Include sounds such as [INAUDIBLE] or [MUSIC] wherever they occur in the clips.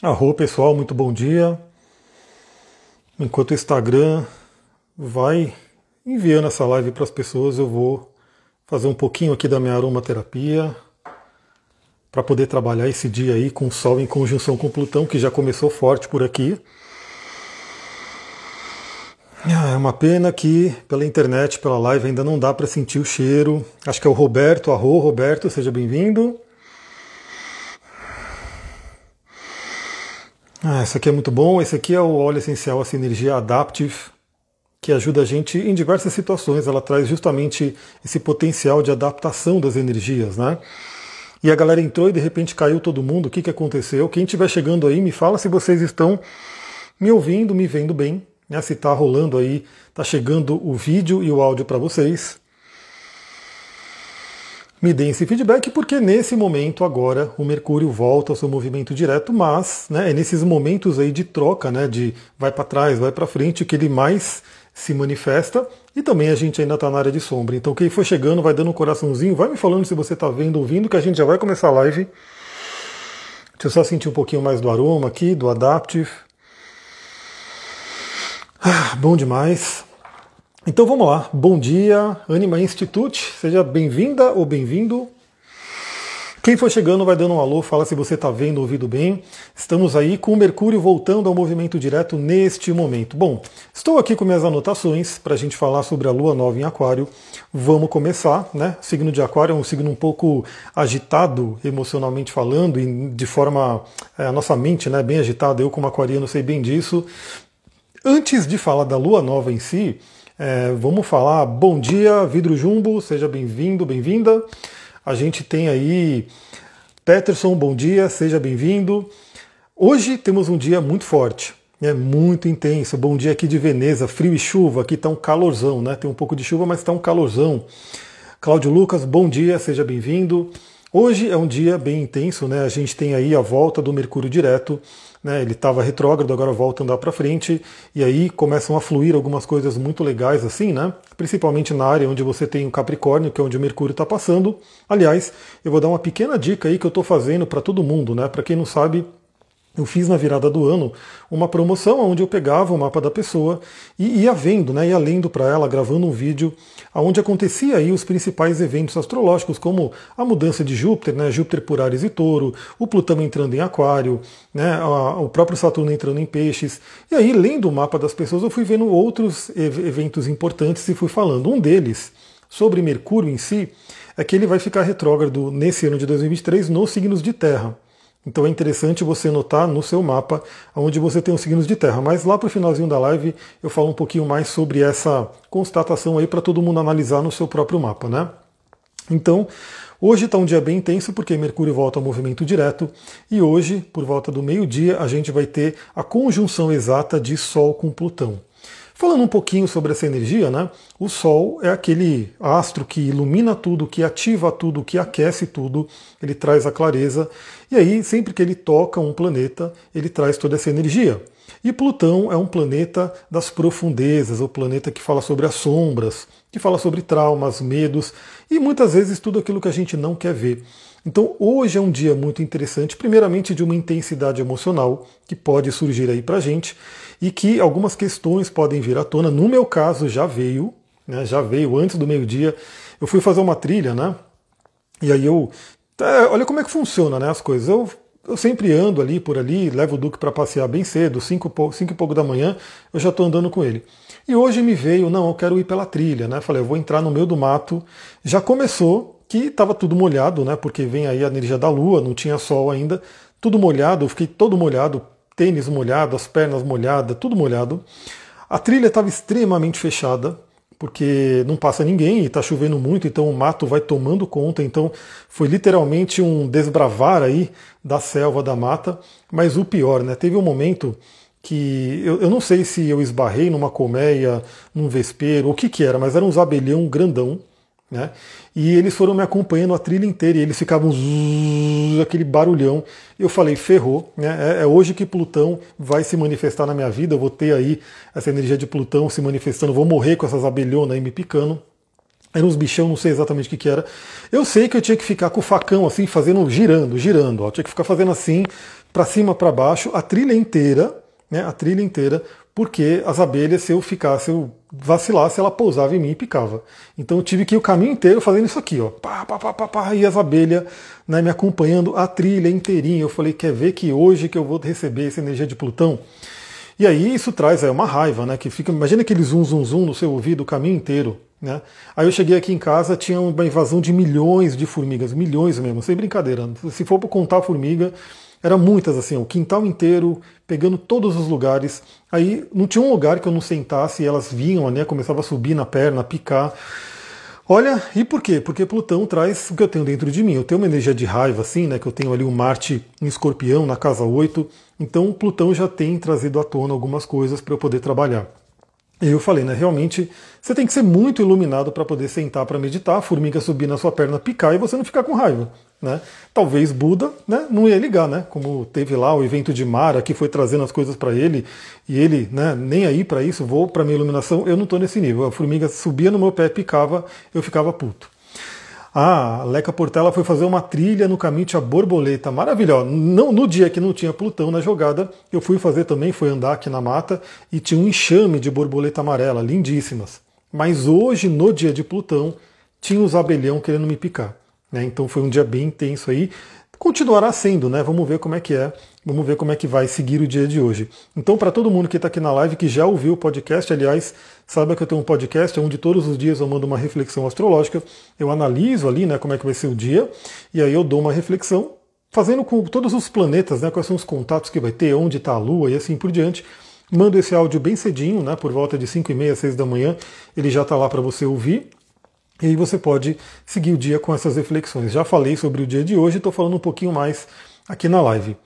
Arro pessoal, muito bom dia. Enquanto o Instagram vai enviando essa live para as pessoas, eu vou fazer um pouquinho aqui da minha aromaterapia para poder trabalhar esse dia aí com o Sol em conjunção com Plutão, que já começou forte por aqui. Ah, é uma pena que pela internet, pela live, ainda não dá para sentir o cheiro. Acho que é o Roberto. Arro, Roberto, seja bem-vindo. Ah, esse aqui é muito bom. Esse aqui é o óleo essencial, essa energia Adaptive, que ajuda a gente em diversas situações. Ela traz justamente esse potencial de adaptação das energias, né? E a galera entrou e de repente caiu todo mundo. O que, que aconteceu? Quem estiver chegando aí, me fala se vocês estão me ouvindo, me vendo bem. Né? Se está rolando aí, está chegando o vídeo e o áudio para vocês me deem esse feedback, porque nesse momento agora o Mercúrio volta ao seu movimento direto, mas né, é nesses momentos aí de troca, né, de vai para trás, vai para frente, que ele mais se manifesta. E também a gente ainda está na área de sombra. Então quem for chegando, vai dando um coraçãozinho, vai me falando se você está vendo, ouvindo, que a gente já vai começar a live. Deixa eu só sentir um pouquinho mais do aroma aqui, do Adaptive. Ah, bom demais. Então vamos lá. Bom dia, Anima Institute. Seja bem-vinda ou bem-vindo. Quem for chegando vai dando um alô, fala se você está vendo, ouvido bem. Estamos aí com o Mercúrio voltando ao movimento direto neste momento. Bom, estou aqui com minhas anotações para a gente falar sobre a Lua Nova em Aquário. Vamos começar, né? O signo de Aquário é um signo um pouco agitado, emocionalmente falando, e de forma. É, a nossa mente, né? Bem agitada. Eu, como aquariano, sei bem disso. Antes de falar da Lua Nova em si, é, vamos falar bom dia, Vidro Jumbo, seja bem-vindo, bem-vinda. A gente tem aí Peterson, bom dia, seja bem-vindo. Hoje temos um dia muito forte, é muito intenso. Bom dia aqui de Veneza, frio e chuva, aqui está um calorzão, né? Tem um pouco de chuva, mas está um calorzão. Cláudio Lucas, bom dia, seja bem-vindo. Hoje é um dia bem intenso, né? A gente tem aí a volta do Mercúrio direto né, ele estava retrógrado, agora volta a andar para frente, e aí começam a fluir algumas coisas muito legais assim, né? Principalmente na área onde você tem o Capricórnio, que é onde o Mercúrio está passando. Aliás, eu vou dar uma pequena dica aí que eu estou fazendo para todo mundo, né? Para quem não sabe, eu fiz na virada do ano uma promoção onde eu pegava o mapa da pessoa e ia vendo, né, ia lendo para ela, gravando um vídeo onde acontecia aí os principais eventos astrológicos, como a mudança de Júpiter, né, Júpiter por Ares e Touro, o Plutão entrando em Aquário, né, o próprio Saturno entrando em Peixes. E aí, lendo o mapa das pessoas, eu fui vendo outros eventos importantes e fui falando. Um deles, sobre Mercúrio em si, é que ele vai ficar retrógrado nesse ano de 2023 nos signos de Terra. Então é interessante você notar no seu mapa onde você tem os signos de terra. Mas lá para o finalzinho da live eu falo um pouquinho mais sobre essa constatação aí para todo mundo analisar no seu próprio mapa, né? Então, hoje está um dia bem intenso porque Mercúrio volta ao movimento direto e hoje, por volta do meio-dia, a gente vai ter a conjunção exata de Sol com Plutão. Falando um pouquinho sobre essa energia, né? O Sol é aquele astro que ilumina tudo, que ativa tudo, que aquece tudo, ele traz a clareza, e aí, sempre que ele toca um planeta, ele traz toda essa energia. E Plutão é um planeta das profundezas, o planeta que fala sobre as sombras, que fala sobre traumas, medos e muitas vezes tudo aquilo que a gente não quer ver. Então hoje é um dia muito interessante, primeiramente de uma intensidade emocional que pode surgir aí pra gente e que algumas questões podem vir à tona. No meu caso, já veio, né, já veio antes do meio-dia. Eu fui fazer uma trilha, né? E aí eu. É, olha como é que funciona né, as coisas. Eu, eu sempre ando ali por ali, levo o Duque para passear bem cedo, 5 cinco e pouco da manhã, eu já estou andando com ele. E hoje me veio, não, eu quero ir pela trilha, né? Falei, eu vou entrar no meio do mato. Já começou, que estava tudo molhado, né? Porque vem aí a energia da lua, não tinha sol ainda, tudo molhado, eu fiquei todo molhado, tênis molhado, as pernas molhadas, tudo molhado. A trilha estava extremamente fechada, porque não passa ninguém e está chovendo muito, então o mato vai tomando conta. Então foi literalmente um desbravar aí da selva, da mata. Mas o pior, né? Teve um momento que eu, eu não sei se eu esbarrei numa colmeia, num vespeiro, o que que era, mas era um abelhão grandão né? E eles foram me acompanhando a trilha inteira e eles ficavam zzz, aquele barulhão. Eu falei, ferrou, né? É, é, hoje que Plutão vai se manifestar na minha vida. Eu vou ter aí essa energia de Plutão se manifestando, vou morrer com essas abelhonas aí me picando. Era uns bichão, não sei exatamente o que, que era. Eu sei que eu tinha que ficar com o facão assim, fazendo, girando, girando. Ó. Eu tinha que ficar fazendo assim, para cima, para baixo, a trilha inteira, né? A trilha inteira, porque as abelhas, se eu ficasse, se eu vacilasse, ela pousava em mim e picava. Então eu tive que ir o caminho inteiro fazendo isso aqui, ó. Pá, pá, pá, pá, pá, e as abelhas né, me acompanhando a trilha inteirinha. Eu falei, quer ver que hoje que eu vou receber essa energia de Plutão? E aí isso traz é, uma raiva, né? Que fica, imagina aquele zum, zum, zum no seu ouvido o caminho inteiro. Né? Aí eu cheguei aqui em casa, tinha uma invasão de milhões de formigas, milhões mesmo, sem brincadeira. Se for para contar formiga, eram muitas assim, o quintal inteiro, pegando todos os lugares. Aí não tinha um lugar que eu não sentasse e elas vinham, né? Começava a subir na perna, a picar. Olha, e por quê? Porque Plutão traz o que eu tenho dentro de mim. Eu tenho uma energia de raiva, assim, né? Que eu tenho ali um Marte em escorpião na casa 8. Então Plutão já tem trazido à tona algumas coisas para eu poder trabalhar. Eu falei, né? Realmente você tem que ser muito iluminado para poder sentar para meditar, a formiga subir na sua perna, picar e você não ficar com raiva. Né? Talvez Buda né, não ia ligar, né? Como teve lá o evento de Mara que foi trazendo as coisas para ele e ele, né, nem aí para isso, vou para minha iluminação, eu não estou nesse nível. A formiga subia no meu pé, picava, eu ficava puto. Ah, a Leca Portela foi fazer uma trilha no caminho tinha borboleta, maravilhosa. Não, no dia que não tinha Plutão na jogada, eu fui fazer também, fui andar aqui na mata e tinha um enxame de borboleta amarela, lindíssimas. Mas hoje, no dia de Plutão, tinha os abelhão querendo me picar. Né? Então foi um dia bem intenso aí. Continuará sendo, né? Vamos ver como é que é. Vamos ver como é que vai seguir o dia de hoje. Então, para todo mundo que está aqui na live, que já ouviu o podcast, aliás, saiba que eu tenho um podcast onde todos os dias eu mando uma reflexão astrológica. Eu analiso ali, né, como é que vai ser o dia, e aí eu dou uma reflexão, fazendo com todos os planetas, né, quais são os contatos que vai ter, onde está a Lua e assim por diante. Mando esse áudio bem cedinho, né, por volta de 5 e meia, 6 da manhã, ele já está lá para você ouvir. E aí você pode seguir o dia com essas reflexões. Já falei sobre o dia de hoje, estou falando um pouquinho mais aqui na live.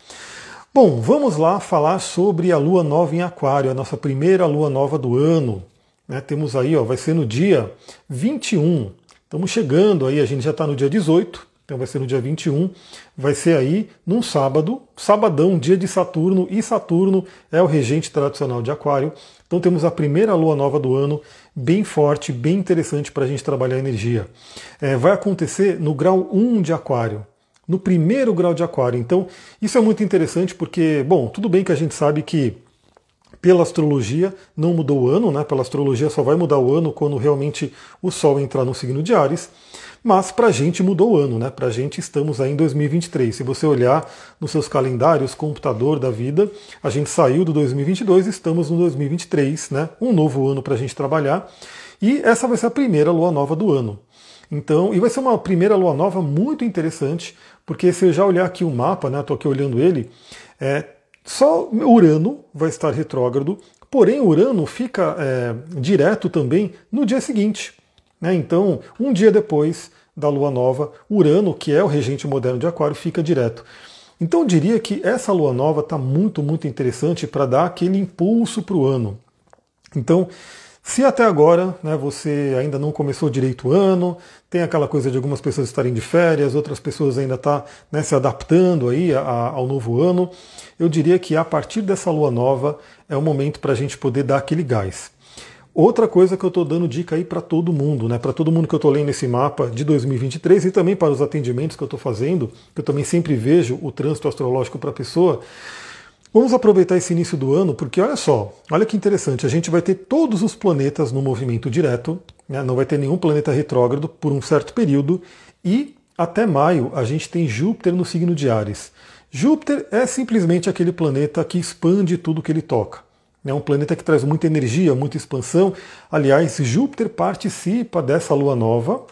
Bom, vamos lá falar sobre a lua nova em Aquário, a nossa primeira lua nova do ano. Né? Temos aí, ó, vai ser no dia 21. Estamos chegando aí, a gente já está no dia 18, então vai ser no dia 21. Vai ser aí num sábado, sabadão, dia de Saturno, e Saturno é o regente tradicional de Aquário. Então temos a primeira lua nova do ano bem forte, bem interessante para a gente trabalhar a energia. É, vai acontecer no grau 1 de Aquário, no primeiro grau de Aquário. Então, isso é muito interessante porque, bom, tudo bem que a gente sabe que pela astrologia não mudou o ano, né? Pela astrologia só vai mudar o ano quando realmente o Sol entrar no signo de Ares. Mas para a gente mudou o ano, né? Para a gente estamos aí em 2023. Se você olhar nos seus calendários, computador da vida, a gente saiu do 2022, estamos no 2023, né? Um novo ano para a gente trabalhar. E essa vai ser a primeira lua nova do ano. Então, e vai ser uma primeira lua nova muito interessante, porque se eu já olhar aqui o mapa, né? Estou aqui olhando ele, é, só Urano vai estar retrógrado, porém Urano fica é, direto também no dia seguinte. Né? Então, um dia depois da lua nova, Urano, que é o regente moderno de Aquário, fica direto. Então, eu diria que essa lua nova está muito, muito interessante para dar aquele impulso para o ano. Então, se até agora né, você ainda não começou direito o ano, tem aquela coisa de algumas pessoas estarem de férias, outras pessoas ainda estão tá, né, se adaptando aí ao novo ano, eu diria que a partir dessa lua nova é o momento para a gente poder dar aquele gás. Outra coisa que eu estou dando dica aí para todo mundo, né? Para todo mundo que eu estou lendo esse mapa de 2023 e também para os atendimentos que eu estou fazendo, que eu também sempre vejo o trânsito astrológico para a pessoa. Vamos aproveitar esse início do ano, porque olha só, olha que interessante, a gente vai ter todos os planetas no movimento direto, né? não vai ter nenhum planeta retrógrado por um certo período, e até maio a gente tem Júpiter no signo de Ares. Júpiter é simplesmente aquele planeta que expande tudo que ele toca. É um planeta que traz muita energia, muita expansão. Aliás, Júpiter participa dessa lua nova.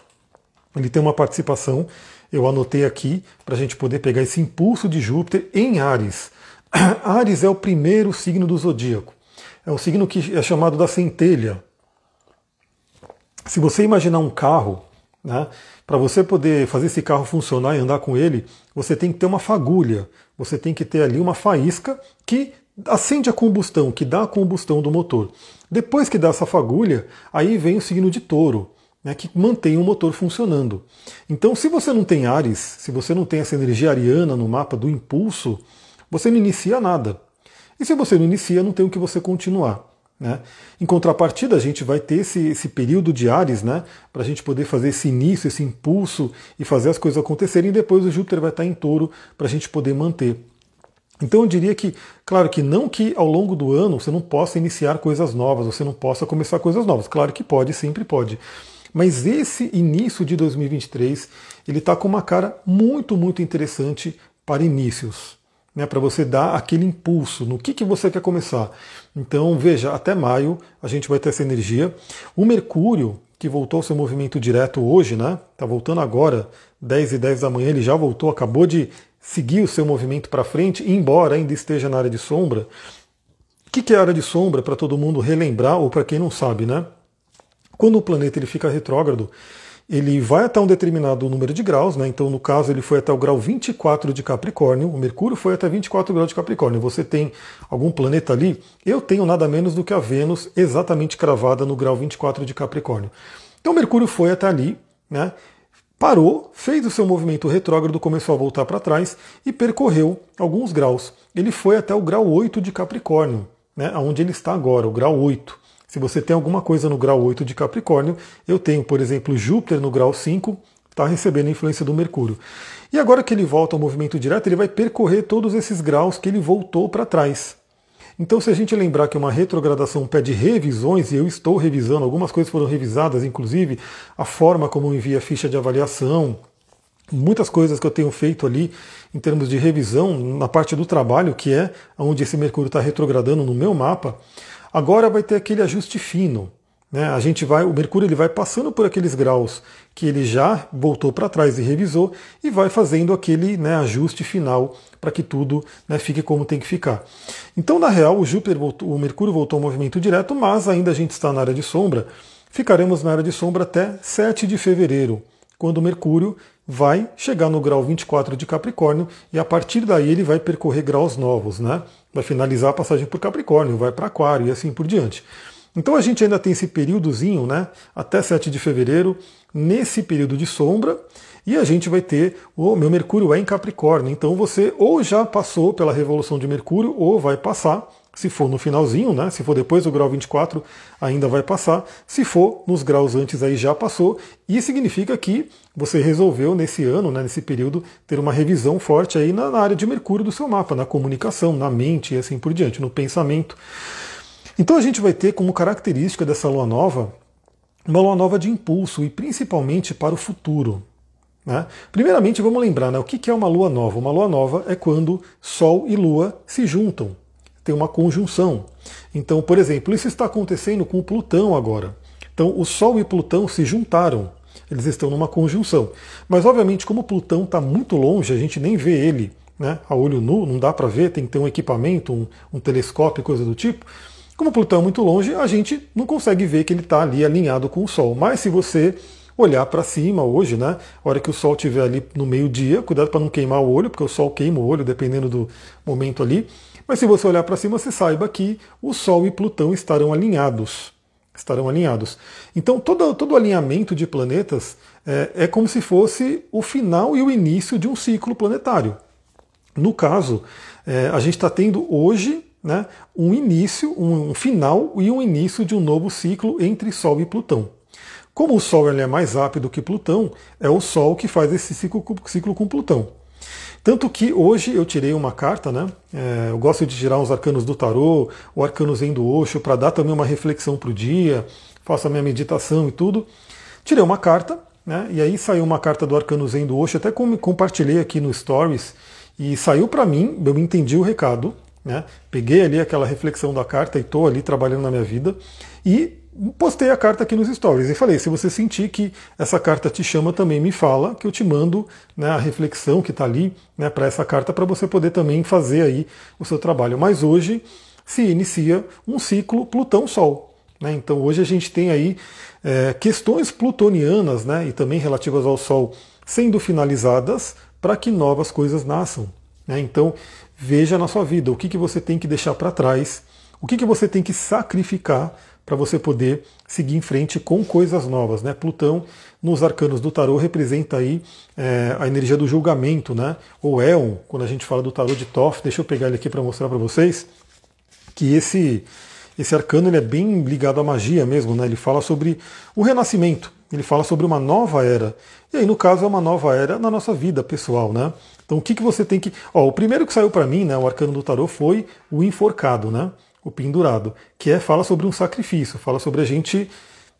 Ele tem uma participação, eu anotei aqui, para a gente poder pegar esse impulso de Júpiter em Ares. [COUGHS] Ares é o primeiro signo do zodíaco. É o signo que é chamado da centelha. Se você imaginar um carro, né, para você poder fazer esse carro funcionar e andar com ele, você tem que ter uma fagulha, você tem que ter ali uma faísca que acende a combustão, que dá a combustão do motor. Depois que dá essa fagulha, aí vem o signo de touro, né, que mantém o motor funcionando. Então, se você não tem Ares, se você não tem essa energia ariana no mapa do impulso, você não inicia nada. E se você não inicia, não tem o que você continuar. Né? Em contrapartida, a gente vai ter esse, esse período de Ares, né, para a gente poder fazer esse início, esse impulso e fazer as coisas acontecerem. E depois o Júpiter vai estar em touro para a gente poder manter. Então eu diria que, claro que não que ao longo do ano você não possa iniciar coisas novas, você não possa começar coisas novas. Claro que pode, sempre pode. Mas esse início de 2023, ele está com uma cara muito, muito interessante para inícios né, para você dar aquele impulso no que, que você quer começar. Então, veja, até maio a gente vai ter essa energia. O Mercúrio, que voltou ao seu movimento direto hoje, né? Está voltando agora, 10 e 10 da manhã, ele já voltou, acabou de seguir o seu movimento para frente, embora ainda esteja na área de sombra. O que, que é área de sombra, para todo mundo relembrar, ou para quem não sabe, né? Quando o planeta ele fica retrógrado, ele vai até um determinado número de graus, né? Então, no caso, ele foi até o grau 24 de Capricórnio, o Mercúrio foi até 24 graus de Capricórnio. Você tem algum planeta ali? Eu tenho nada menos do que a Vênus exatamente cravada no grau 24 de Capricórnio. Então, o Mercúrio foi até ali, né? Parou, fez o seu movimento retrógrado, começou a voltar para trás e percorreu alguns graus. Ele foi até o grau 8 de Capricórnio, né? Onde ele está agora, o grau 8. Se você tem alguma coisa no grau 8 de Capricórnio, eu tenho, por exemplo, Júpiter no grau 5, está recebendo a influência do Mercúrio. E agora que ele volta ao movimento direto, ele vai percorrer todos esses graus que ele voltou para trás. Então, se a gente lembrar que uma retrogradação pede revisões, e eu estou revisando, algumas coisas foram revisadas, inclusive a forma como eu envio a ficha de avaliação, muitas coisas que eu tenho feito ali em termos de revisão na parte do trabalho, que é onde esse Mercúrio está retrogradando no meu mapa. Agora vai ter aquele ajuste fino. Né? A gente vai, o Mercúrio ele vai passando por aqueles graus que ele já voltou para trás e revisou e vai fazendo aquele né, ajuste final para que tudo né, fique como tem que ficar. Então, na real, o Júpiter voltou, o Mercúrio voltou ao movimento direto, mas ainda a gente está na área de sombra. Ficaremos na área de sombra até 7 de fevereiro, quando o Mercúrio vai chegar no grau 24 de Capricórnio e a partir daí ele vai percorrer graus novos, né? Vai finalizar a passagem por Capricórnio, vai para Aquário e assim por diante. Então a gente ainda tem esse períodozinho, né? Até 7 de fevereiro, nesse período de sombra, e a gente vai ter o meu Mercúrio é em Capricórnio. Então você ou já passou pela revolução de Mercúrio ou vai passar se for no finalzinho, né? Se for depois do grau 24, ainda vai passar. Se for nos graus antes, aí já passou. E significa que você resolveu nesse ano, né, nesse período, ter uma revisão forte aí na, área de Mercúrio do seu mapa, na comunicação, na mente e assim por diante, no pensamento. Então a gente vai ter como característica dessa lua nova uma lua nova de impulso e principalmente para o futuro. Né? Primeiramente, vamos lembrar né, o que é uma lua nova. Uma lua nova é quando Sol e Lua se juntam tem uma conjunção. Então, por exemplo, isso está acontecendo com Plutão agora. Então, o Sol e Plutão se juntaram. Eles estão numa conjunção. Mas, obviamente, como Plutão está muito longe, a gente nem vê ele né, a olho nu, não dá para ver, tem que ter um equipamento, um, um telescópio, coisa do tipo. Como Plutão é muito longe, a gente não consegue ver que ele está ali alinhado com o Sol. Mas se você olhar para cima hoje, né? A hora que o sol estiver ali no meio-dia, cuidado para não queimar o olho, porque o sol queima o olho dependendo do momento ali. Mas se você olhar para cima, você saiba que o Sol e Plutão estarão alinhados. Estarão alinhados. Então, todo, todo alinhamento de planetas é, é como se fosse o final e o início de um ciclo planetário. No caso, é, a gente está tendo hoje né, um início, um, um, final e um início de um novo ciclo entre Sol e Plutão. Como o Sol é mais rápido que Plutão, é o Sol que faz esse ciclo, ciclo com Plutão. Tanto que hoje eu tirei uma carta, né? É, eu gosto de tirar os arcanos do tarô, o arcano zen do Osho, para dar também uma reflexão para o dia, faço a minha meditação e tudo. Tirei uma carta, né? E aí saiu uma carta do arcano zen do Osho, até compartilhei aqui no Stories, e saiu para mim, eu entendi o recado, né? Peguei ali aquela reflexão da carta e estou ali trabalhando na minha vida. E postei a carta aqui nos stories e falei, se você sentir que essa carta te chama também, me fala, que eu te mando né, a reflexão que está ali né, para essa carta para você poder também fazer aí o seu trabalho. Mas hoje se inicia um ciclo Plutão-Sol. Né? Então hoje a gente tem aí é, questões plutonianas né, e também relativas ao Sol sendo finalizadas para que novas coisas nasçam. Né? Então veja na sua vida o que, que você tem que deixar para trás, o que, que você tem que sacrificar para você poder seguir em frente com coisas novas. Né? Plutão, nos arcanos do tarô, representa aí é, a energia do julgamento, né? ou Éon, quando a gente fala do tarô de Toff. Deixa eu pegar ele aqui para mostrar para vocês que esse, Esse arcano ele é bem ligado à magia mesmo, né? Ele fala sobre o renascimento, ele fala sobre uma nova era. E aí, no caso, é uma nova era na nossa vida pessoal, né? Então, o que, que você tem que. Ó, o primeiro que saiu para mim, né, o arcano do tarô, foi o enforcado, né? O pendurado, que é fala sobre um sacrifício, fala sobre a gente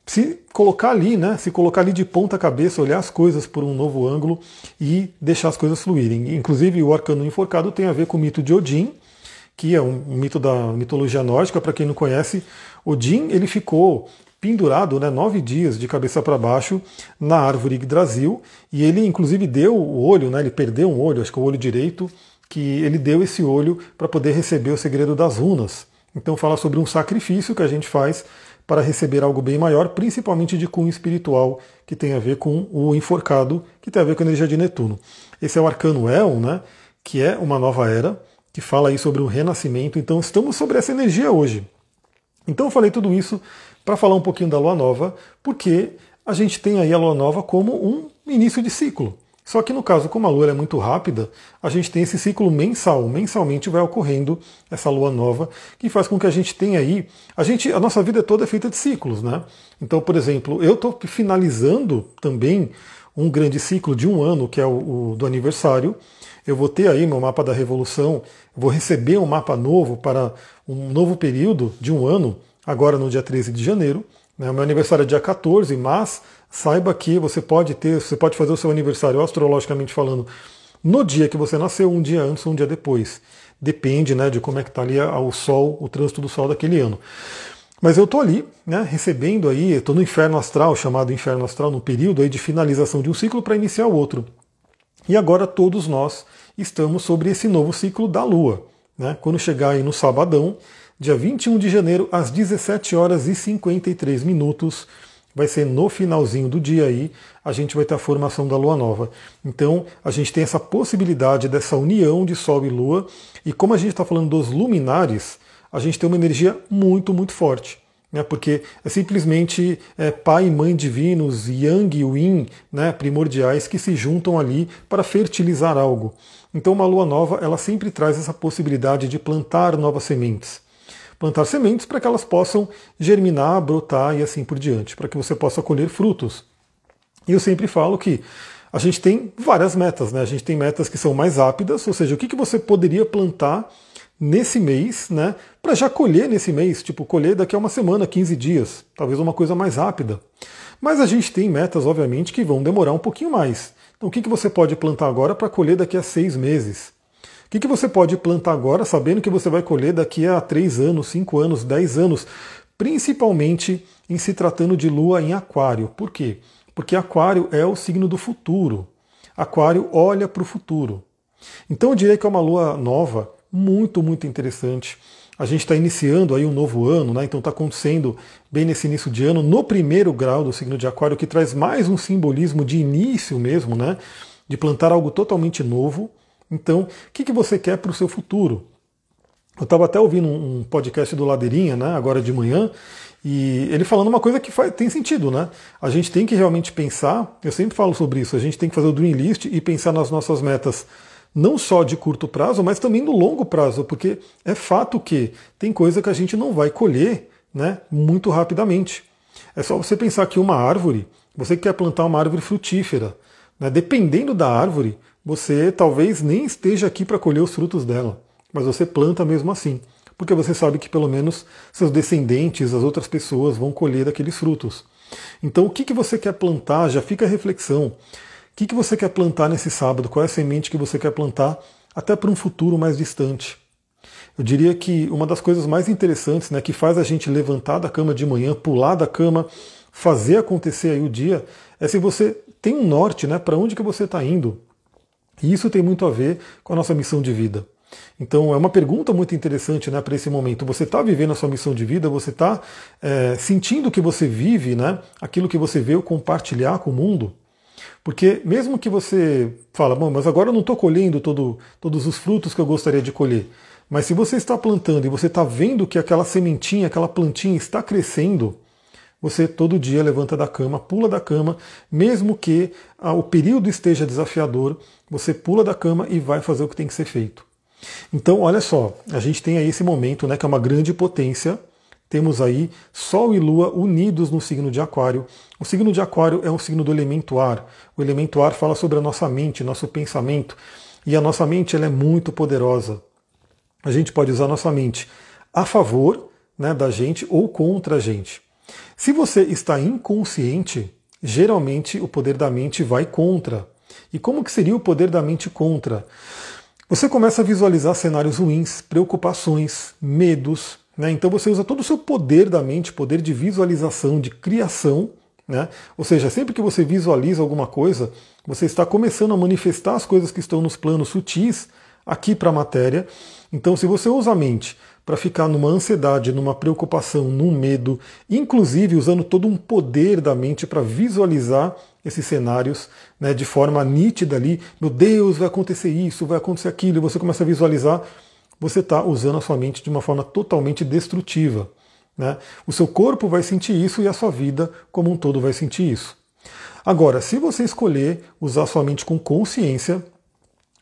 se colocar ali, né? Se colocar ali de ponta cabeça, olhar as coisas por um novo ângulo e deixar as coisas fluírem. Inclusive, o arcano enforcado tem a ver com o mito de Odin, que é um mito da mitologia nórdica, para quem não conhece. Odin, ele ficou pendurado né, nove dias de cabeça para baixo na árvore Yggdrasil, e ele inclusive deu o olho, né, ele perdeu um olho, acho que o olho direito, que ele deu esse olho para poder receber o segredo das runas. Então fala sobre um sacrifício que a gente faz para receber algo bem maior, principalmente de cunho espiritual, que tem a ver com o enforcado, que tem a ver com a energia de Netuno. Esse é o arcano El, né, que é uma nova era, que fala aí sobre o renascimento. Então estamos sobre essa energia hoje. Então eu falei tudo isso para falar um pouquinho da lua nova, porque a gente tem aí a lua nova como um início de ciclo. Só que no caso, como a lua é muito rápida, a gente tem esse ciclo mensal. Mensalmente vai ocorrendo essa lua nova, que faz com que a gente tenha aí. A, gente, a nossa vida toda é feita de ciclos, né? Então, por exemplo, eu estou finalizando também um grande ciclo de um ano, que é o, o, do aniversário. Eu vou ter aí meu mapa da revolução, vou receber um mapa novo para um novo período de um ano, agora no dia 13 de janeiro. Né? O meu aniversário é dia 14, mas saiba que você pode ter, você pode fazer o seu aniversário astrologicamente falando no dia que você nasceu, um dia antes ou um dia depois. Depende né, de como é que está ali o Sol, o trânsito do Sol daquele ano. Mas eu estou ali, né, recebendo aí, estou no inferno astral, chamado inferno astral, no período aí de finalização de um ciclo para iniciar outro. E agora todos nós estamos sobre esse novo ciclo da Lua. Né? Quando chegar aí no sabadão, dia 21 de janeiro, às 17 horas e 53 minutos, vai ser no finalzinho do dia aí, a gente vai ter a formação da lua nova. Então, a gente tem essa possibilidade dessa união de Sol e Lua, e como a gente está falando dos luminares, a gente tem uma energia muito, muito forte. Né, porque é simplesmente é, pai e mãe divinos, yang e yin, né, primordiais, que se juntam ali para fertilizar algo. Então, uma lua nova, ela sempre traz essa possibilidade de plantar novas sementes plantar sementes para que elas possam germinar, brotar e assim por diante, para que você possa colher frutos. E eu sempre falo que a gente tem várias metas, né? A gente tem metas que são mais rápidas, ou seja, o que, que você poderia plantar nesse mês, né? Para já colher nesse mês, tipo, colher daqui a uma semana, 15 dias, talvez uma coisa mais rápida. Mas a gente tem metas, obviamente, que vão demorar um pouquinho mais. Então, o que, que você pode plantar agora para colher daqui a seis meses? O que, que você pode plantar agora, sabendo que você vai colher daqui a 3 anos, 5 anos, 10 anos, principalmente em se tratando de lua em Aquário. Por quê? Porque Aquário é o signo do futuro. Aquário olha para o futuro. Então eu diria que é uma lua nova, muito, muito interessante. A gente está iniciando aí um novo ano, né? então está acontecendo bem nesse início de ano, no primeiro grau do signo de Aquário, que traz mais um simbolismo de início mesmo, né? de plantar algo totalmente novo. Então, o que, que você quer para o seu futuro? Eu estava até ouvindo um podcast do Ladeirinha, né, agora de manhã, e ele falando uma coisa que faz, tem sentido, né? A gente tem que realmente pensar, eu sempre falo sobre isso, a gente tem que fazer o Dream List e pensar nas nossas metas, não só de curto prazo, mas também no longo prazo, porque é fato que tem coisa que a gente não vai colher né, muito rapidamente. É só você pensar que uma árvore, você quer plantar uma árvore frutífera, né, dependendo da árvore, você talvez nem esteja aqui para colher os frutos dela, mas você planta mesmo assim, porque você sabe que pelo menos seus descendentes, as outras pessoas, vão colher daqueles frutos. Então, o que, que você quer plantar? Já fica a reflexão. O que, que você quer plantar nesse sábado? Qual é a semente que você quer plantar até para um futuro mais distante? Eu diria que uma das coisas mais interessantes, né, que faz a gente levantar da cama de manhã, pular da cama, fazer acontecer aí o dia, é se você tem um norte, né, para onde que você está indo. E isso tem muito a ver com a nossa missão de vida. Então é uma pergunta muito interessante né, para esse momento. Você está vivendo a sua missão de vida? Você está é, sentindo que você vive né, aquilo que você veio compartilhar com o mundo? Porque mesmo que você fala, bom, mas agora eu não estou colhendo todo, todos os frutos que eu gostaria de colher. Mas se você está plantando e você está vendo que aquela sementinha, aquela plantinha está crescendo, você todo dia levanta da cama, pula da cama, mesmo que ah, o período esteja desafiador, você pula da cama e vai fazer o que tem que ser feito. Então, olha só, a gente tem aí esse momento, né, que é uma grande potência, temos aí Sol e Lua unidos no signo de Aquário. O signo de Aquário é um signo do elemento ar. O elemento ar fala sobre a nossa mente, nosso pensamento. E a nossa mente ela é muito poderosa. A gente pode usar a nossa mente a favor né, da gente ou contra a gente. Se você está inconsciente, geralmente o poder da mente vai contra. E como que seria o poder da mente contra? Você começa a visualizar cenários ruins, preocupações, medos. Né? Então você usa todo o seu poder da mente, poder de visualização, de criação. Né? Ou seja, sempre que você visualiza alguma coisa, você está começando a manifestar as coisas que estão nos planos sutis aqui para a matéria. Então, se você usa a mente para ficar numa ansiedade, numa preocupação, num medo, inclusive usando todo um poder da mente para visualizar esses cenários né, de forma nítida ali. Meu Deus, vai acontecer isso, vai acontecer aquilo, e você começa a visualizar. Você está usando a sua mente de uma forma totalmente destrutiva. Né? O seu corpo vai sentir isso e a sua vida como um todo vai sentir isso. Agora, se você escolher usar sua mente com consciência,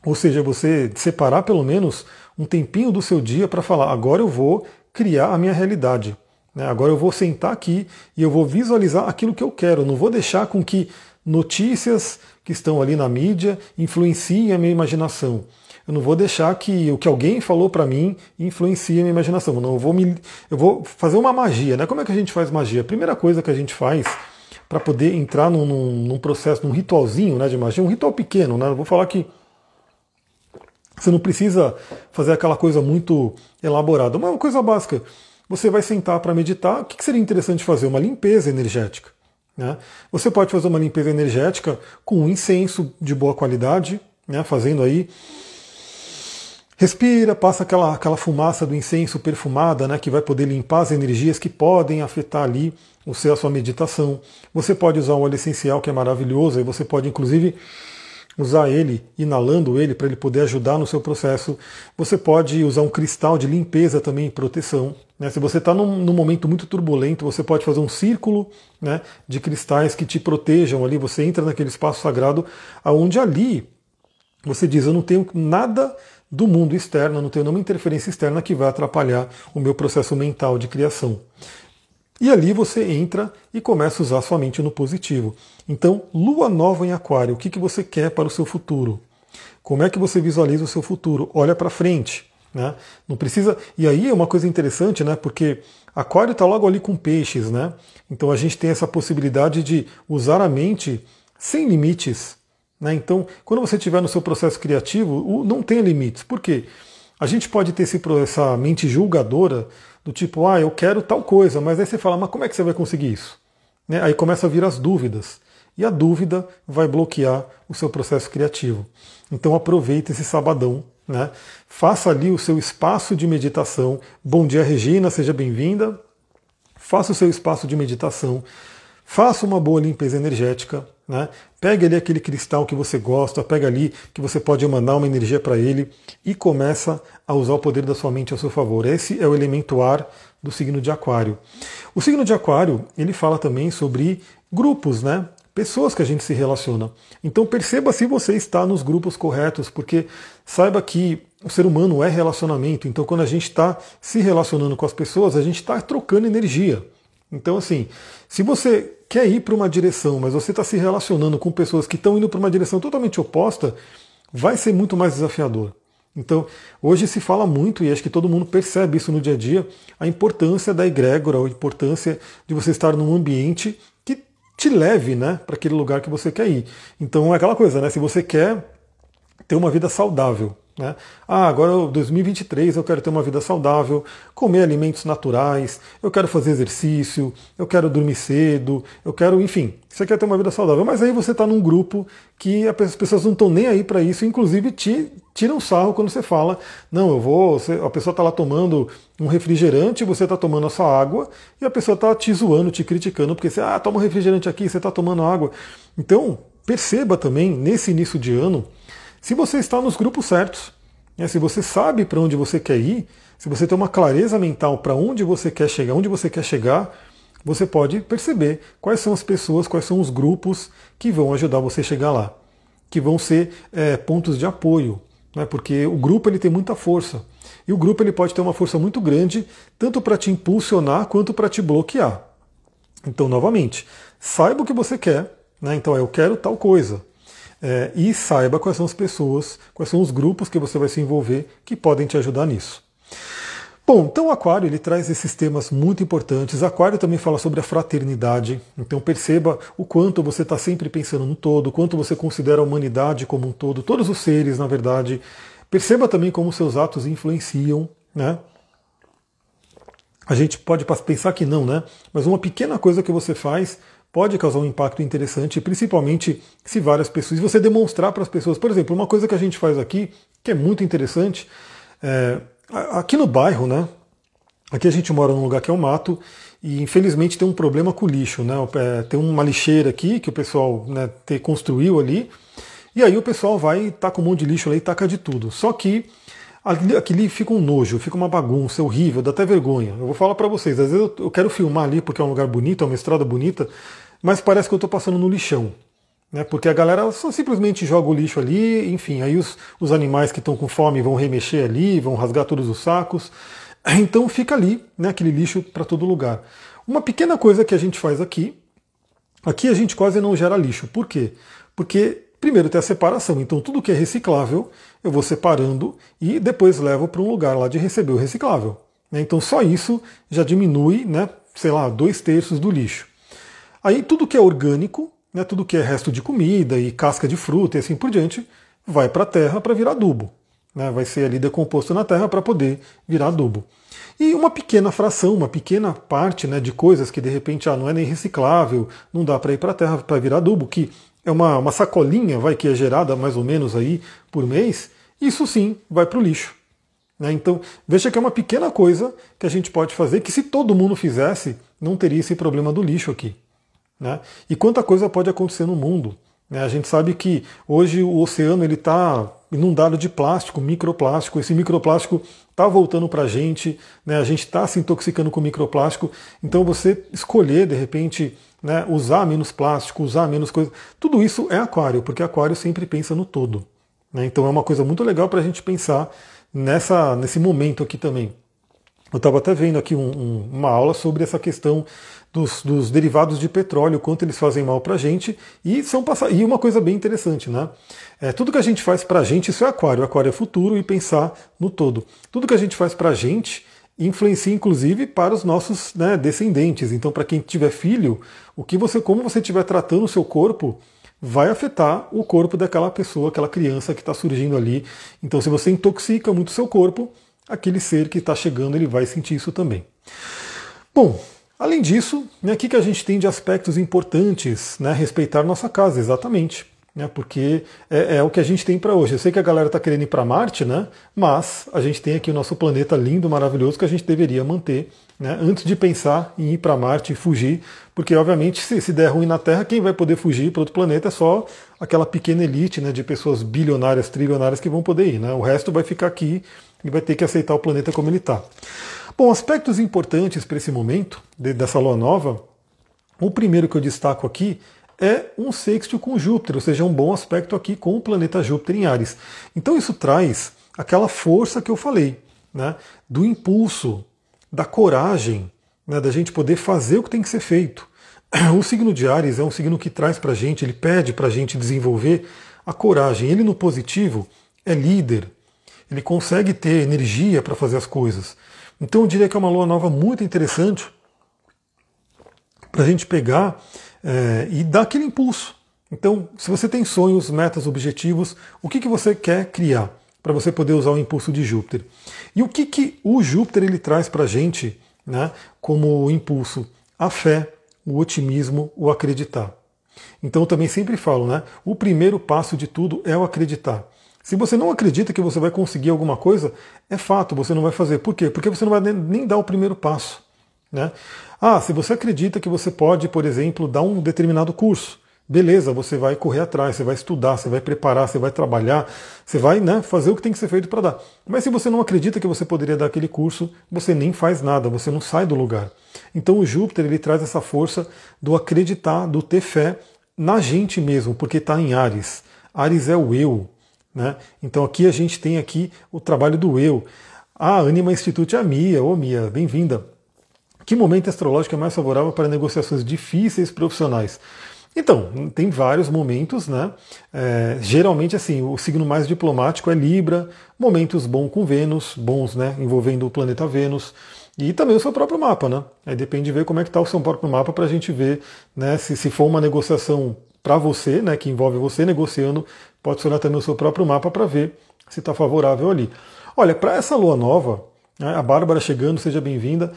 ou seja, você separar pelo menos um tempinho do seu dia para falar: agora eu vou criar a minha realidade. Né? Agora eu vou sentar aqui e eu vou visualizar aquilo que eu quero. Eu não vou deixar com que notícias que estão ali na mídia influenciem a minha imaginação. Eu não vou deixar que o que alguém falou para mim influencie a minha imaginação. Não, eu vou me, eu vou fazer uma magia, né? Como é que a gente faz magia? A primeira coisa que a gente faz para poder entrar num, num, num, processo, num ritualzinho né, de magia, um ritual pequeno, né? Eu vou falar que você não precisa fazer aquela coisa muito elaborada, mas uma coisa básica. Você vai sentar para meditar. O que seria interessante fazer? Uma limpeza energética. Né? Você pode fazer uma limpeza energética com um incenso de boa qualidade, né? fazendo aí. Respira, passa aquela, aquela fumaça do incenso perfumada, né, que vai poder limpar as energias que podem afetar ali o seu, a sua meditação. Você pode usar um óleo essencial que é maravilhoso, e você pode inclusive usar ele, inalando ele para ele poder ajudar no seu processo. Você pode usar um cristal de limpeza também proteção. Né? Se você está num, num, momento muito turbulento, você pode fazer um círculo né, de cristais que te protejam ali. Você entra naquele espaço sagrado, aonde ali você diz: Eu não tenho nada do mundo externo, não tenho nenhuma interferência externa que vai atrapalhar o meu processo mental de criação. E ali você entra e começa a usar sua mente no positivo. Então, lua nova em Aquário, o que, que você quer para o seu futuro? Como é que você visualiza o seu futuro? Olha para frente. Né? Não precisa. E aí é uma coisa interessante, né? Porque Aquário está logo ali com peixes, né? Então a gente tem essa possibilidade de usar a mente sem limites. Né? Então, quando você estiver no seu processo criativo, não tem limites. Por quê? A gente pode ter esse, essa mente julgadora do tipo, ah, eu quero tal coisa, mas aí você fala, mas como é que você vai conseguir isso? Né? Aí começa a vir as dúvidas. E a dúvida vai bloquear o seu processo criativo. Então aproveite esse sabadão, né? Faça ali o seu espaço de meditação. Bom dia, Regina, seja bem-vinda. Faça o seu espaço de meditação. Faça uma boa limpeza energética. Né? Pegue ali aquele cristal que você gosta, pega ali que você pode mandar uma energia para ele e começa a usar o poder da sua mente a seu favor. Esse é o elemento ar do signo de Aquário. O signo de Aquário ele fala também sobre grupos, né? Pessoas que a gente se relaciona. Então perceba se você está nos grupos corretos, porque saiba que o ser humano é relacionamento. Então quando a gente está se relacionando com as pessoas, a gente está trocando energia. Então assim, se você quer ir para uma direção, mas você está se relacionando com pessoas que estão indo para uma direção totalmente oposta, vai ser muito mais desafiador. Então, hoje se fala muito, e acho que todo mundo percebe isso no dia a dia, a importância da egrégora, a importância de você estar num ambiente que te leve né, para aquele lugar que você quer ir. Então é aquela coisa, né? Se você quer ter uma vida saudável, né? Ah, agora 2023 eu quero ter uma vida saudável, comer alimentos naturais, eu quero fazer exercício, eu quero dormir cedo, eu quero, enfim, você quer ter uma vida saudável. Mas aí você está num grupo que as pessoas não estão nem aí para isso, inclusive te tiram sarro quando você fala, não, eu vou, você, a pessoa está lá tomando um refrigerante, você está tomando a sua água, e a pessoa está te zoando, te criticando, porque você, ah, toma um refrigerante aqui, você está tomando água. Então, perceba também, nesse início de ano, se você está nos grupos certos, né? se você sabe para onde você quer ir, se você tem uma clareza mental para onde você quer chegar, onde você quer chegar, você pode perceber quais são as pessoas, quais são os grupos que vão ajudar você a chegar lá, que vão ser é, pontos de apoio. né, porque o grupo ele tem muita força. E o grupo ele pode ter uma força muito grande, tanto para te impulsionar quanto para te bloquear. Então, novamente, saiba o que você quer. Né? Então, eu quero tal coisa. É, e saiba quais são as pessoas, quais são os grupos que você vai se envolver que podem te ajudar nisso. Bom, então o Aquário ele traz esses temas muito importantes. Aquário também fala sobre a fraternidade. Então perceba o quanto você está sempre pensando no todo, o quanto você considera a humanidade como um todo, todos os seres, na verdade. Perceba também como seus atos influenciam, né? A gente pode pensar que não, né? Mas uma pequena coisa que você faz pode causar um impacto interessante, principalmente se várias pessoas, se você demonstrar para as pessoas, por exemplo, uma coisa que a gente faz aqui, que é muito interessante, é, Aqui no bairro, né? Aqui a gente mora num lugar que é o mato e infelizmente tem um problema com o lixo, né? É, tem uma lixeira aqui que o pessoal né, construiu ali e aí o pessoal vai e taca um monte de lixo ali e taca de tudo. Só que aquilo fica um nojo, fica uma bagunça, horrível, dá até vergonha. Eu vou falar para vocês, às vezes eu quero filmar ali porque é um lugar bonito, é uma estrada bonita, mas parece que eu estou passando no lixão. Né, porque a galera só simplesmente joga o lixo ali, enfim, aí os, os animais que estão com fome vão remexer ali, vão rasgar todos os sacos. [CLEARS THROAT] Então fica ali, né, aquele lixo para todo lugar. Uma pequena coisa que a gente faz aqui, aqui a gente quase não gera lixo. Por quê? Porque primeiro tem a separação, então tudo que é reciclável eu vou separando e depois levo para um lugar lá de receber o reciclável. Né? Então só isso já diminui, né, sei lá, dois terços do lixo. Aí tudo que é orgânico né, tudo que é resto de comida e casca de fruta e assim por diante, vai para a terra para virar adubo. Né, vai ser ali decomposto na terra para poder virar adubo. E uma pequena fração, uma pequena parte né, de coisas que de repente ah, não é nem reciclável, não dá para ir para a terra para virar adubo, que é uma, uma sacolinha vai que é gerada mais ou menos aí por mês, isso sim vai para o lixo. Né? Então veja que é uma pequena coisa que a gente pode fazer que se todo mundo fizesse, não teria esse problema do lixo aqui. Né? E quanta coisa pode acontecer no mundo. Né? A gente sabe que hoje o oceano ele está inundado de plástico, microplástico. Esse microplástico está voltando para a gente, né? a gente está se intoxicando com microplástico. Então você escolher, de repente, né, usar menos plástico, usar menos coisa, tudo isso é aquário, porque aquário sempre pensa no todo. Né? Então é uma coisa muito legal para a gente pensar nessa, nesse momento aqui também. Eu estava até vendo aqui um, um, uma aula sobre essa questão dos, dos, derivados de petróleo, quanto eles fazem mal para a gente, e são e uma coisa bem interessante, né? É, tudo que a gente faz para a gente, isso é aquário, aquário é futuro e pensar no todo. Tudo que a gente faz para a gente influencia inclusive para os nossos né, descendentes. Então, para quem tiver filho, o que você, como você estiver tratando o seu corpo, vai afetar o corpo daquela pessoa, aquela criança que está surgindo ali. Então, se você intoxica muito o seu corpo, aquele ser que está chegando ele vai sentir isso também. Bom, além disso, né, o que, que a gente tem de aspectos importantes? Né, respeitar nossa casa, exatamente. Né, porque é, é, o que a gente tem para hoje. Eu sei que a galera está querendo ir para Marte, né, mas a gente tem aqui o nosso planeta lindo, maravilhoso, que a gente deveria manter né, antes de pensar em ir para Marte e fugir, porque obviamente se, se der ruim na Terra, quem vai poder fugir para outro planeta é só aquela pequena elite né, de pessoas bilionárias, trilionárias que vão poder ir. Né? O resto vai ficar aqui e vai ter que aceitar o planeta como ele está. Bom, aspectos importantes para esse momento, de, dessa lua nova, o primeiro que eu destaco aqui é um sexto com Júpiter, ou seja, um bom aspecto aqui com o planeta Júpiter em Ares. Então isso traz aquela força que eu falei, né, do impulso, da coragem, né, da gente poder fazer o que tem que ser feito. [CLEARS THROAT] O signo de Ares é um signo que traz para gente, ele pede para gente desenvolver a coragem. Ele no positivo é líder, ele consegue ter energia para fazer as coisas. Então eu diria que é uma lua nova muito interessante para a gente pegar é, e dar aquele impulso. Então, se você tem sonhos, metas, objetivos, o que, que você quer criar para você poder usar o impulso de Júpiter? E o que, que o Júpiter ele traz para a gente né, como impulso? A fé, o otimismo, o acreditar. Então eu também sempre falo, né? O primeiro passo de tudo é o acreditar. Se você não acredita que você vai conseguir alguma coisa, é fato, você não vai fazer. Por quê? Porque você não vai nem dar o primeiro passo. Né? Ah, se você acredita que você pode, por exemplo, dar um determinado curso, beleza, você vai correr atrás, você vai estudar, você vai preparar, você vai trabalhar, você vai né, fazer o que tem que ser feito para dar. Mas se você não acredita que você poderia dar aquele curso, você nem faz nada, você não sai do lugar. Então o Júpiter ele traz essa força do acreditar, do ter fé na gente mesmo, porque está em Ares. Ares é o eu, Né? Então aqui a gente tem aqui o trabalho do eu. A Anima Institute é a Mia, ô Mia, bem-vinda. Que momento astrológico é mais favorável para negociações difíceis profissionais? Então, tem vários momentos, né? É, geralmente, assim, o signo mais diplomático é Libra, momentos bons com Vênus, bons, né? Envolvendo o planeta Vênus. E também o seu próprio mapa, né? Aí depende de ver como é que está o seu próprio mapa para a gente ver, né? Se, se for uma negociação para você, né? Que envolve você negociando, pode olhar também o seu próprio mapa para ver se está favorável ali. Olha, para essa lua nova, né, a Bárbara chegando, seja bem-vinda.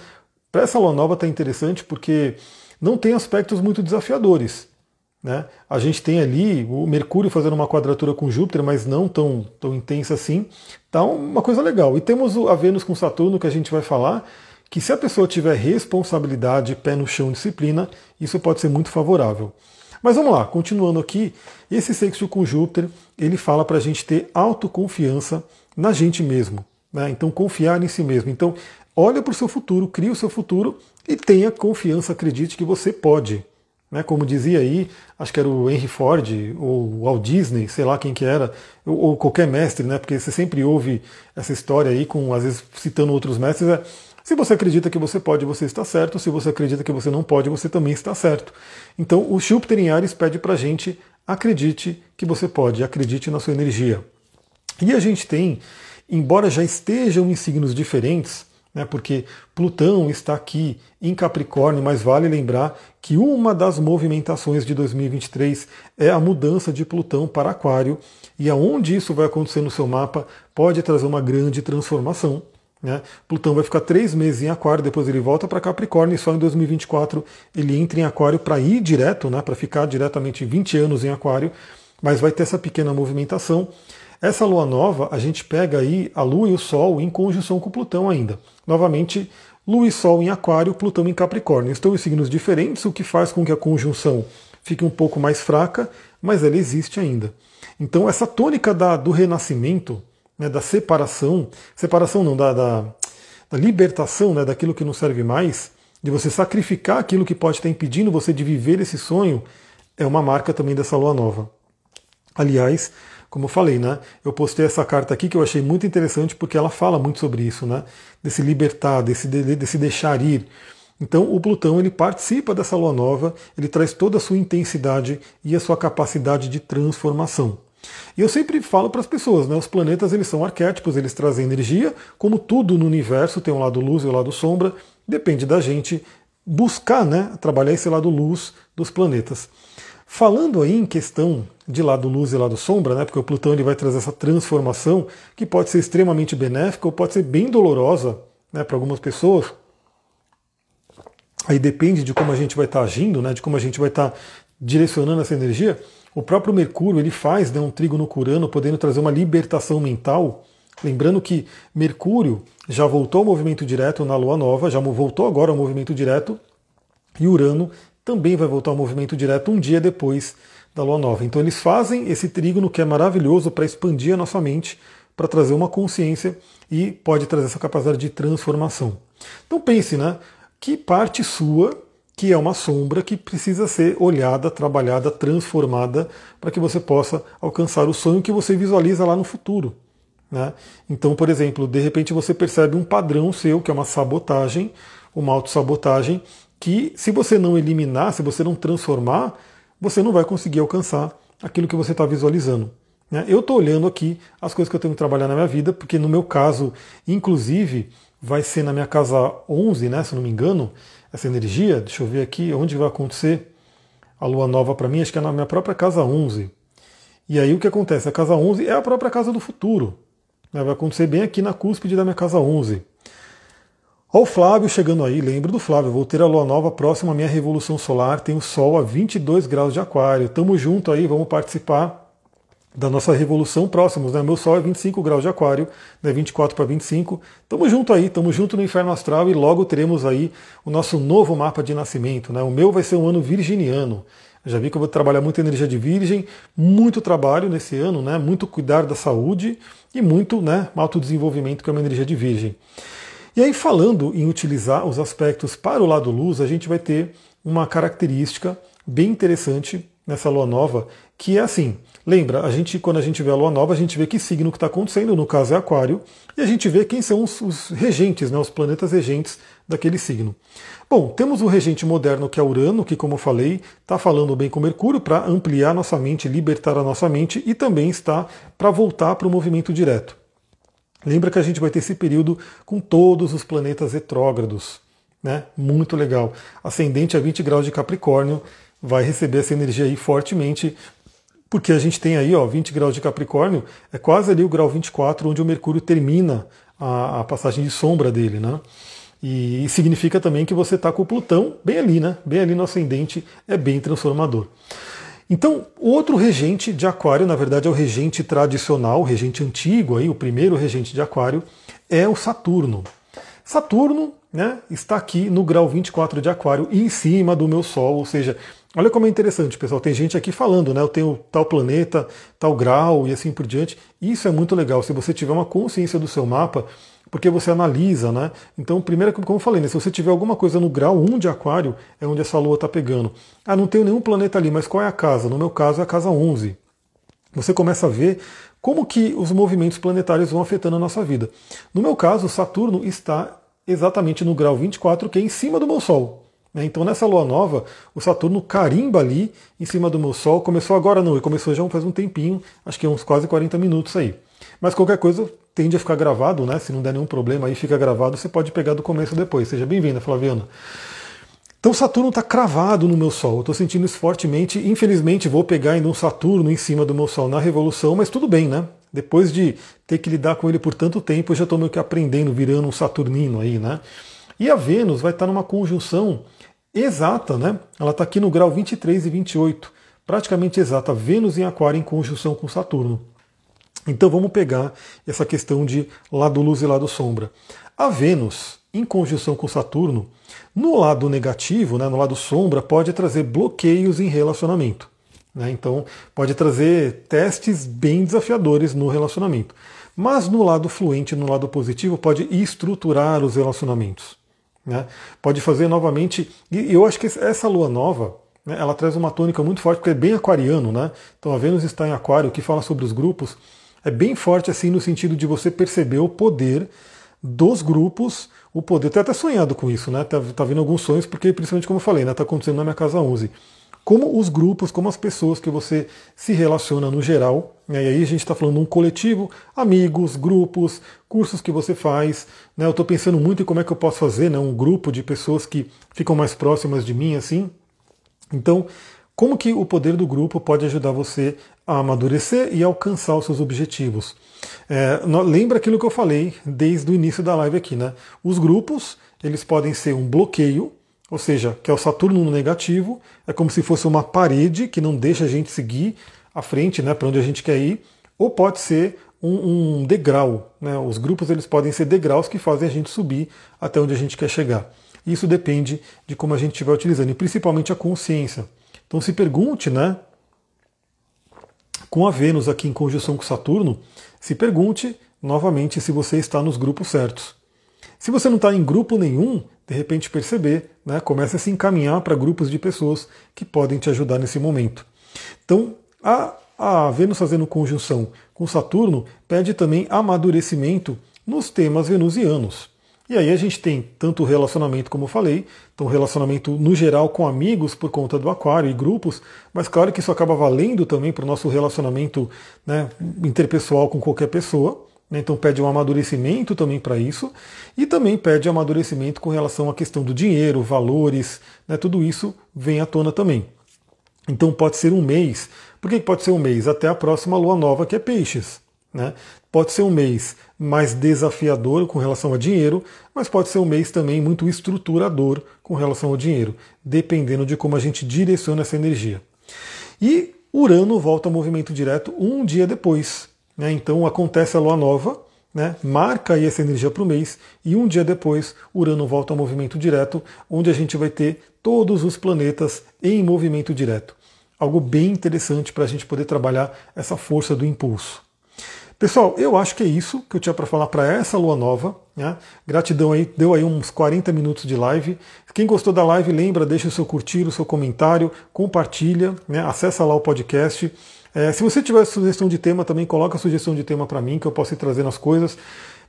Para essa lua nova está interessante porque não tem aspectos muito desafiadores. Né? A gente tem ali o Mercúrio fazendo uma quadratura com Júpiter, mas não tão, tão intensa assim. Tá uma coisa legal. E temos a Vênus com Saturno que a gente vai falar, que se a pessoa tiver responsabilidade, pé no chão, disciplina, isso pode ser muito favorável. Mas vamos lá, continuando aqui, esse sexto com Júpiter, ele fala para a gente ter autoconfiança na gente mesmo. Né? Então, confiar em si mesmo. Então, olha para o seu futuro, cria o seu futuro e tenha confiança, acredite que você pode. Né, como dizia aí, acho que era o Henry Ford ou o Walt Disney, sei lá quem que era, ou, ou, qualquer mestre, né, porque você sempre ouve essa história aí, com às vezes citando outros mestres, é, se você acredita que você pode, você está certo, se você acredita que você não pode, você também está certo. Então o Júpiter em Ares pede para a gente, acredite que você pode, acredite na sua energia. E a gente tem, embora já estejam em signos diferentes, né, porque Plutão está aqui em Capricórnio, mas vale lembrar que uma das movimentações de 2023 é a mudança de Plutão para Aquário, e aonde isso vai acontecer no seu mapa pode trazer uma grande transformação. Né? Plutão vai ficar três meses em Aquário, depois ele volta para Capricórnio e só em 2024 ele entra em Aquário para ir direto, né, para ficar diretamente 20 anos em Aquário, mas vai ter essa pequena movimentação. Essa lua nova, a gente pega aí a lua e o sol em conjunção com Plutão ainda. Novamente, lua e sol em Aquário, Plutão em Capricórnio. Estão em signos diferentes, o que faz com que a conjunção fique um pouco mais fraca, mas ela existe ainda. Então, essa tônica da, do renascimento, né, da separação, separação não, da, da, da libertação né, daquilo que não serve mais, de você sacrificar aquilo que pode estar impedindo você de viver esse sonho, é uma marca também dessa lua nova. Aliás, como eu falei, né? Eu postei essa carta aqui que eu achei muito interessante porque ela fala muito sobre isso, né? Desse libertar, desse, desse deixar ir. Então o Plutão ele participa dessa lua nova, ele traz toda a sua intensidade e a sua capacidade de transformação. E eu sempre falo para as pessoas, né? Os planetas eles são arquétipos, eles trazem energia, como tudo no universo tem um lado luz e um lado sombra. Depende da gente buscar, né? Trabalhar esse lado luz dos planetas. Falando aí em questão de lado luz e lado sombra, né, porque o Plutão ele vai trazer essa transformação que pode ser extremamente benéfica ou pode ser bem dolorosa né, para algumas pessoas. Aí depende de como a gente vai estar tá agindo, né, de como a gente vai estar tá direcionando essa energia. O próprio Mercúrio ele faz né, um trigo no Curano, podendo trazer uma libertação mental. Lembrando que Mercúrio já voltou ao movimento direto na Lua Nova, já voltou agora ao movimento direto, e Urano também vai voltar ao movimento direto um dia depois da lua nova. Então eles fazem esse trígono que é maravilhoso para expandir a nossa mente, para trazer uma consciência e pode trazer essa capacidade de transformação. Então pense, né? Que parte sua que é uma sombra que precisa ser olhada, trabalhada, transformada para que você possa alcançar o sonho que você visualiza lá no futuro. Né? Então, por exemplo, de repente você percebe um padrão seu que é uma sabotagem, uma autossabotagem, que se você não eliminar, se você não transformar, você não vai conseguir alcançar aquilo que você está visualizando. Né? Eu estou olhando aqui as coisas que eu tenho que trabalhar na minha vida, porque no meu caso, inclusive, vai ser na minha casa 11, né, se não me engano, essa energia. Deixa eu ver aqui onde vai acontecer a lua nova para mim, acho que é na minha própria casa 11. E aí o que acontece? A casa 11 é a própria casa do futuro. Né? Vai acontecer bem aqui na cúspide da minha casa 11. Olha o Flávio chegando aí, lembro do Flávio, vou ter a lua nova próxima à minha revolução solar, tem o Sol a 22 graus de aquário, tamo junto aí, vamos participar da nossa revolução próximos, né? Meu Sol é 25 graus de aquário, né? 24 para 25, tamo junto aí, tamo junto no inferno astral e logo teremos aí o nosso novo mapa de nascimento, né? O meu vai ser um ano virginiano, já vi que eu vou trabalhar muita energia de virgem, muito trabalho nesse ano, né? Muito cuidar da saúde e muito, né, autodesenvolvimento que é uma energia de virgem. E aí, falando em utilizar os aspectos para o lado luz, a gente vai ter uma característica bem interessante nessa lua nova, que é assim. Lembra, a gente, quando a gente vê a lua nova, a gente vê que signo que está acontecendo, no caso é Aquário, e a gente vê quem são os, os regentes, né, os planetas regentes daquele signo. Bom, temos o regente moderno que é Urano, que, como eu falei, está falando bem com Mercúrio para ampliar nossa mente, libertar a nossa mente e também está para voltar para o movimento direto. Lembra que a gente vai ter esse período com todos os planetas retrógrados. Né? Muito legal. Ascendente a 20 graus de Capricórnio vai receber essa energia aí fortemente porque a gente tem aí, ó, 20 graus de Capricórnio, é quase ali o grau 24, onde o Mercúrio termina a, a passagem de sombra dele, né? E, e significa também que você está com o Plutão bem ali, né? Bem ali no ascendente, é bem transformador. Então, outro regente de Aquário, na verdade, é o regente tradicional, o regente antigo, aí, o primeiro regente de Aquário, é o Saturno. Saturno né, está aqui no grau 24 de Aquário, em cima do meu Sol, ou seja, Olha como é interessante, pessoal. Tem gente aqui falando, né? Eu tenho tal planeta, tal grau e assim por diante. Isso é muito legal. Se você tiver uma consciência do seu mapa, porque você analisa, né? Então, primeiro, como eu falei, né? se você tiver alguma coisa no grau 1 de Aquário, é onde essa lua está pegando. Ah, não tenho nenhum planeta ali, mas qual é a casa? No meu caso, é a casa 11. Você começa a ver como que os movimentos planetários vão afetando a nossa vida. No meu caso, Saturno está exatamente no grau 24, que é em cima do meu Sol. Né? Então nessa lua nova, o Saturno carimba ali em cima do meu Sol. Começou agora não, ele começou já faz um tempinho, acho que uns quase 40 minutos aí. Mas qualquer coisa tende a ficar gravado, né? Se não der nenhum problema aí fica gravado, você pode pegar do começo depois. Seja bem-vinda, Flaviana. Então Saturno está cravado no meu Sol. Eu estou sentindo isso fortemente. Infelizmente vou pegar ainda um Saturno em cima do meu Sol na Revolução, mas tudo bem, né? Depois de ter que lidar com ele por tanto tempo, eu já estou meio que aprendendo, virando um Saturnino aí, né? E a Vênus vai estar numa conjunção exata, né? Ela está aqui no grau 23 e 28, praticamente exata. Vênus em Aquário em conjunção com Saturno. Então vamos pegar essa questão de lado luz e lado sombra. A Vênus em conjunção com Saturno, no lado negativo, né, no lado sombra, pode trazer bloqueios em relacionamento. Né? Então pode trazer testes bem desafiadores no relacionamento. Mas no lado fluente, no lado positivo, pode estruturar os relacionamentos. Né? Pode fazer novamente. E eu acho que essa lua nova, né, ela traz uma tônica muito forte, porque é bem aquariano, né? Então a Vênus está em aquário, que fala sobre os grupos, é bem forte assim no sentido de você perceber o poder dos grupos, o poder. Eu tenho até sonhado com isso, né? Tá, tá vindo alguns sonhos, porque principalmente como eu falei, né? Tá acontecendo na minha casa 11 como os grupos, como as pessoas que você se relaciona no geral. Né? E aí a gente está falando um coletivo, amigos, grupos, cursos que você faz. Né? Eu estou pensando muito em como é que eu posso fazer né? um grupo de pessoas que ficam mais próximas de mim, assim. Então, como que o poder do grupo pode ajudar você a amadurecer e alcançar os seus objetivos? É, lembra aquilo que eu falei desde o início da live aqui, né? Os grupos, eles podem ser um bloqueio ou seja, que é o Saturno no negativo, é como se fosse uma parede que não deixa a gente seguir à frente, né, para onde a gente quer ir, ou pode ser um, um degrau. Né? Os grupos eles podem ser degraus que fazem a gente subir até onde a gente quer chegar. Isso depende de como a gente estiver utilizando, e principalmente a consciência. Então se pergunte, né? Com a Vênus aqui em conjunção com Saturno, se pergunte novamente se você está nos grupos certos. Se você não está em grupo nenhum, de repente perceber, né, comece a se encaminhar para grupos de pessoas que podem te ajudar nesse momento. Então, a, a Vênus fazendo conjunção com Saturno pede também amadurecimento nos temas venusianos. E aí a gente tem tanto o relacionamento, como eu falei, então relacionamento no geral com amigos por conta do aquário e grupos, mas claro que isso acaba valendo também para o nosso relacionamento né, interpessoal com qualquer pessoa. Né? Então pede um amadurecimento também para isso e também pede amadurecimento com relação à questão do dinheiro, valores, né? tudo isso vem à tona também. Então pode ser um mês. Por que pode ser um mês? Até a próxima lua nova, que é peixes. Né? Pode ser um mês mais desafiador com relação a dinheiro, mas pode ser um mês também muito estruturador com relação ao dinheiro, dependendo de como a gente direciona essa energia. E Urano volta ao movimento direto um dia depois, né? Então acontece a lua nova, né? marca aí essa energia para o mês, e um dia depois Urano volta ao movimento direto, onde a gente vai ter todos os planetas em movimento direto. Algo bem interessante para a gente poder trabalhar essa força do impulso. Pessoal, eu acho que é isso que eu tinha para falar para essa lua nova. Né? Gratidão aí, deu aí uns 40 minutos de live. Quem gostou da live, lembra, deixa o seu curtir, o seu comentário, compartilha, né? acessa lá o podcast. É, se você tiver sugestão de tema, também coloca a sugestão de tema para mim, que eu posso ir trazendo as coisas.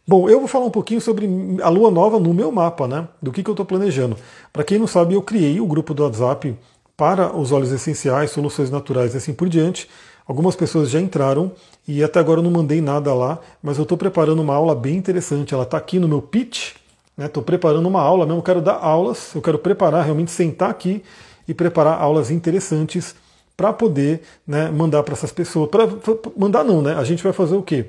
Bom, eu vou falar um pouquinho sobre a lua nova no meu mapa, né? Do que, que eu estou planejando. Para quem não sabe, eu criei o grupo do WhatsApp para os óleos essenciais, soluções naturais e assim por diante. Algumas pessoas já entraram e até agora eu não mandei nada lá, mas eu estou preparando uma aula bem interessante. Ela está aqui no meu pitch, estou né? preparando uma aula mesmo, eu quero dar aulas, eu quero preparar, realmente sentar aqui e preparar aulas interessantes para poder né, mandar para essas pessoas. Para mandar não, né? A gente vai fazer o quê?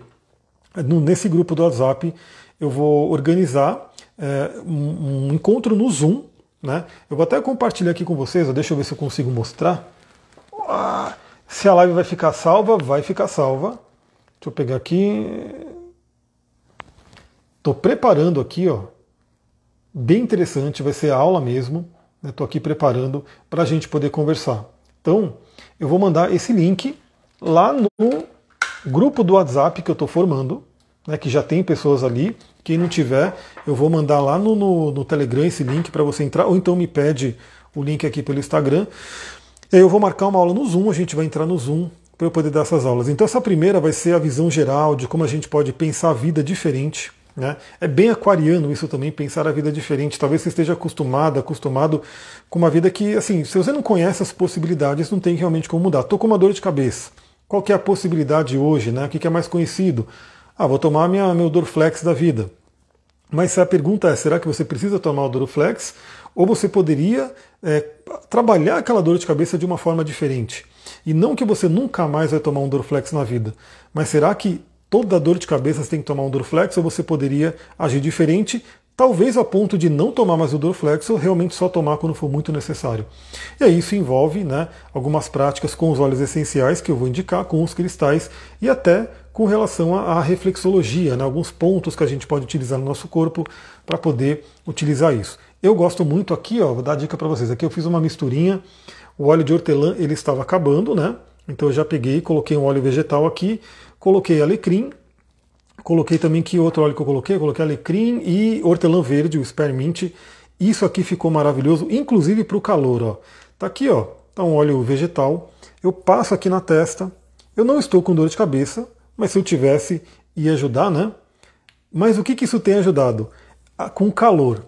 nesse grupo do WhatsApp, eu vou organizar é, um, um, encontro no Zoom. Né? Eu vou até compartilhar aqui com vocês, deixa eu ver se eu consigo mostrar. Se a live vai ficar salva, vai ficar salva. Deixa eu pegar aqui. Estou preparando aqui, ó. Bem interessante, vai ser a aula mesmo. Estou né? aqui preparando para a gente poder conversar. Então, eu vou mandar esse link lá no grupo do WhatsApp que eu estou formando, né, que já tem pessoas ali. Quem não tiver, eu vou mandar lá no, no, no Telegram esse link para você entrar, ou então me pede o link aqui pelo Instagram. Eu vou marcar uma aula no Zoom, a gente vai entrar no Zoom para eu poder dar essas aulas. Então essa primeira vai ser a visão geral de como a gente pode pensar a vida diferente. Né? É bem aquariano isso também, pensar a vida diferente. Talvez você esteja acostumado, acostumado com uma vida que, assim, se você não conhece as possibilidades, não tem realmente como mudar. Estou com uma dor de cabeça. Qual que é a possibilidade hoje? Né? O que é mais conhecido? Ah, vou tomar minha, meu Dorflex da vida. Mas a pergunta é, será que você precisa tomar o Dorflex? Ou você poderia é, trabalhar aquela dor de cabeça de uma forma diferente? E não que você nunca mais vai tomar um Dorflex na vida, mas será que toda dor de cabeça você tem que tomar um Dorflex ou você poderia agir diferente talvez a ponto de não tomar mais o Dorflex ou realmente só tomar quando for muito necessário. E aí isso envolve né, algumas práticas com os óleos essenciais que eu vou indicar, com os cristais e até com relação à reflexologia, né, alguns pontos que a gente pode utilizar no nosso corpo para poder utilizar isso. Eu gosto muito aqui, ó, vou dar dica para vocês. Aqui eu fiz uma misturinha. O óleo de hortelã ele estava acabando, né? Então eu já peguei, coloquei um óleo vegetal aqui, coloquei alecrim, Coloquei também que outro óleo que eu coloquei, eu coloquei alecrim e hortelã verde, o spearmint. Isso aqui ficou maravilhoso, inclusive para o calor. Ó. Tá aqui, ó, tá um óleo vegetal. Eu passo aqui na testa. Eu não estou com dor de cabeça, mas se eu tivesse, ia ajudar, né? Mas o que, que isso tem ajudado? Ah, com calor.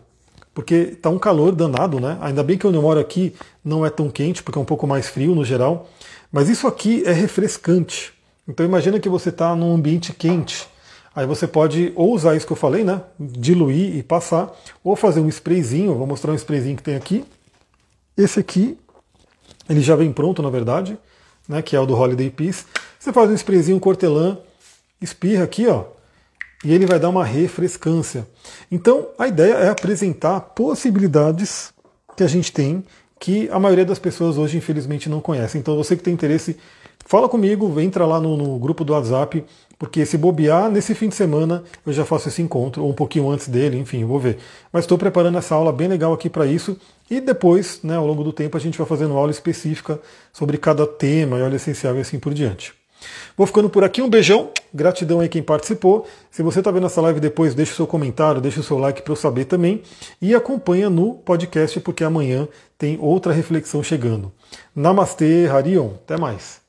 Porque tá um calor danado, né? Ainda bem que eu moro aqui não é tão quente, porque é um pouco mais frio no geral. Mas isso aqui é refrescante. Então imagina que você está num ambiente quente Aí você pode ou usar isso que eu falei, né? Diluir e passar, ou fazer um sprayzinho, vou mostrar um sprayzinho que tem aqui. Esse aqui, ele já vem pronto, na verdade, né? Que é o do Holiday Peace. Você faz um sprayzinho cortelã, espirra aqui, ó, e ele vai dar uma refrescância. Então, a ideia é apresentar possibilidades que a gente tem que a maioria das pessoas hoje, infelizmente, não conhece. Então, você que tem interesse, fala comigo, entra lá no, no grupo do WhatsApp, porque se bobear, nesse fim de semana eu já faço esse encontro, ou um pouquinho antes dele, enfim, vou ver. Mas estou preparando essa aula bem legal aqui para isso. E depois, né, ao longo do tempo, a gente vai fazendo aula específica sobre cada tema e óleo essencial e assim por diante. Vou ficando por aqui, um beijão, gratidão aí quem participou. Se você está vendo essa live depois, deixa o seu comentário, deixa o seu like para eu saber também. E acompanha no podcast, porque amanhã tem outra reflexão chegando. Namastê, Harion. Até mais.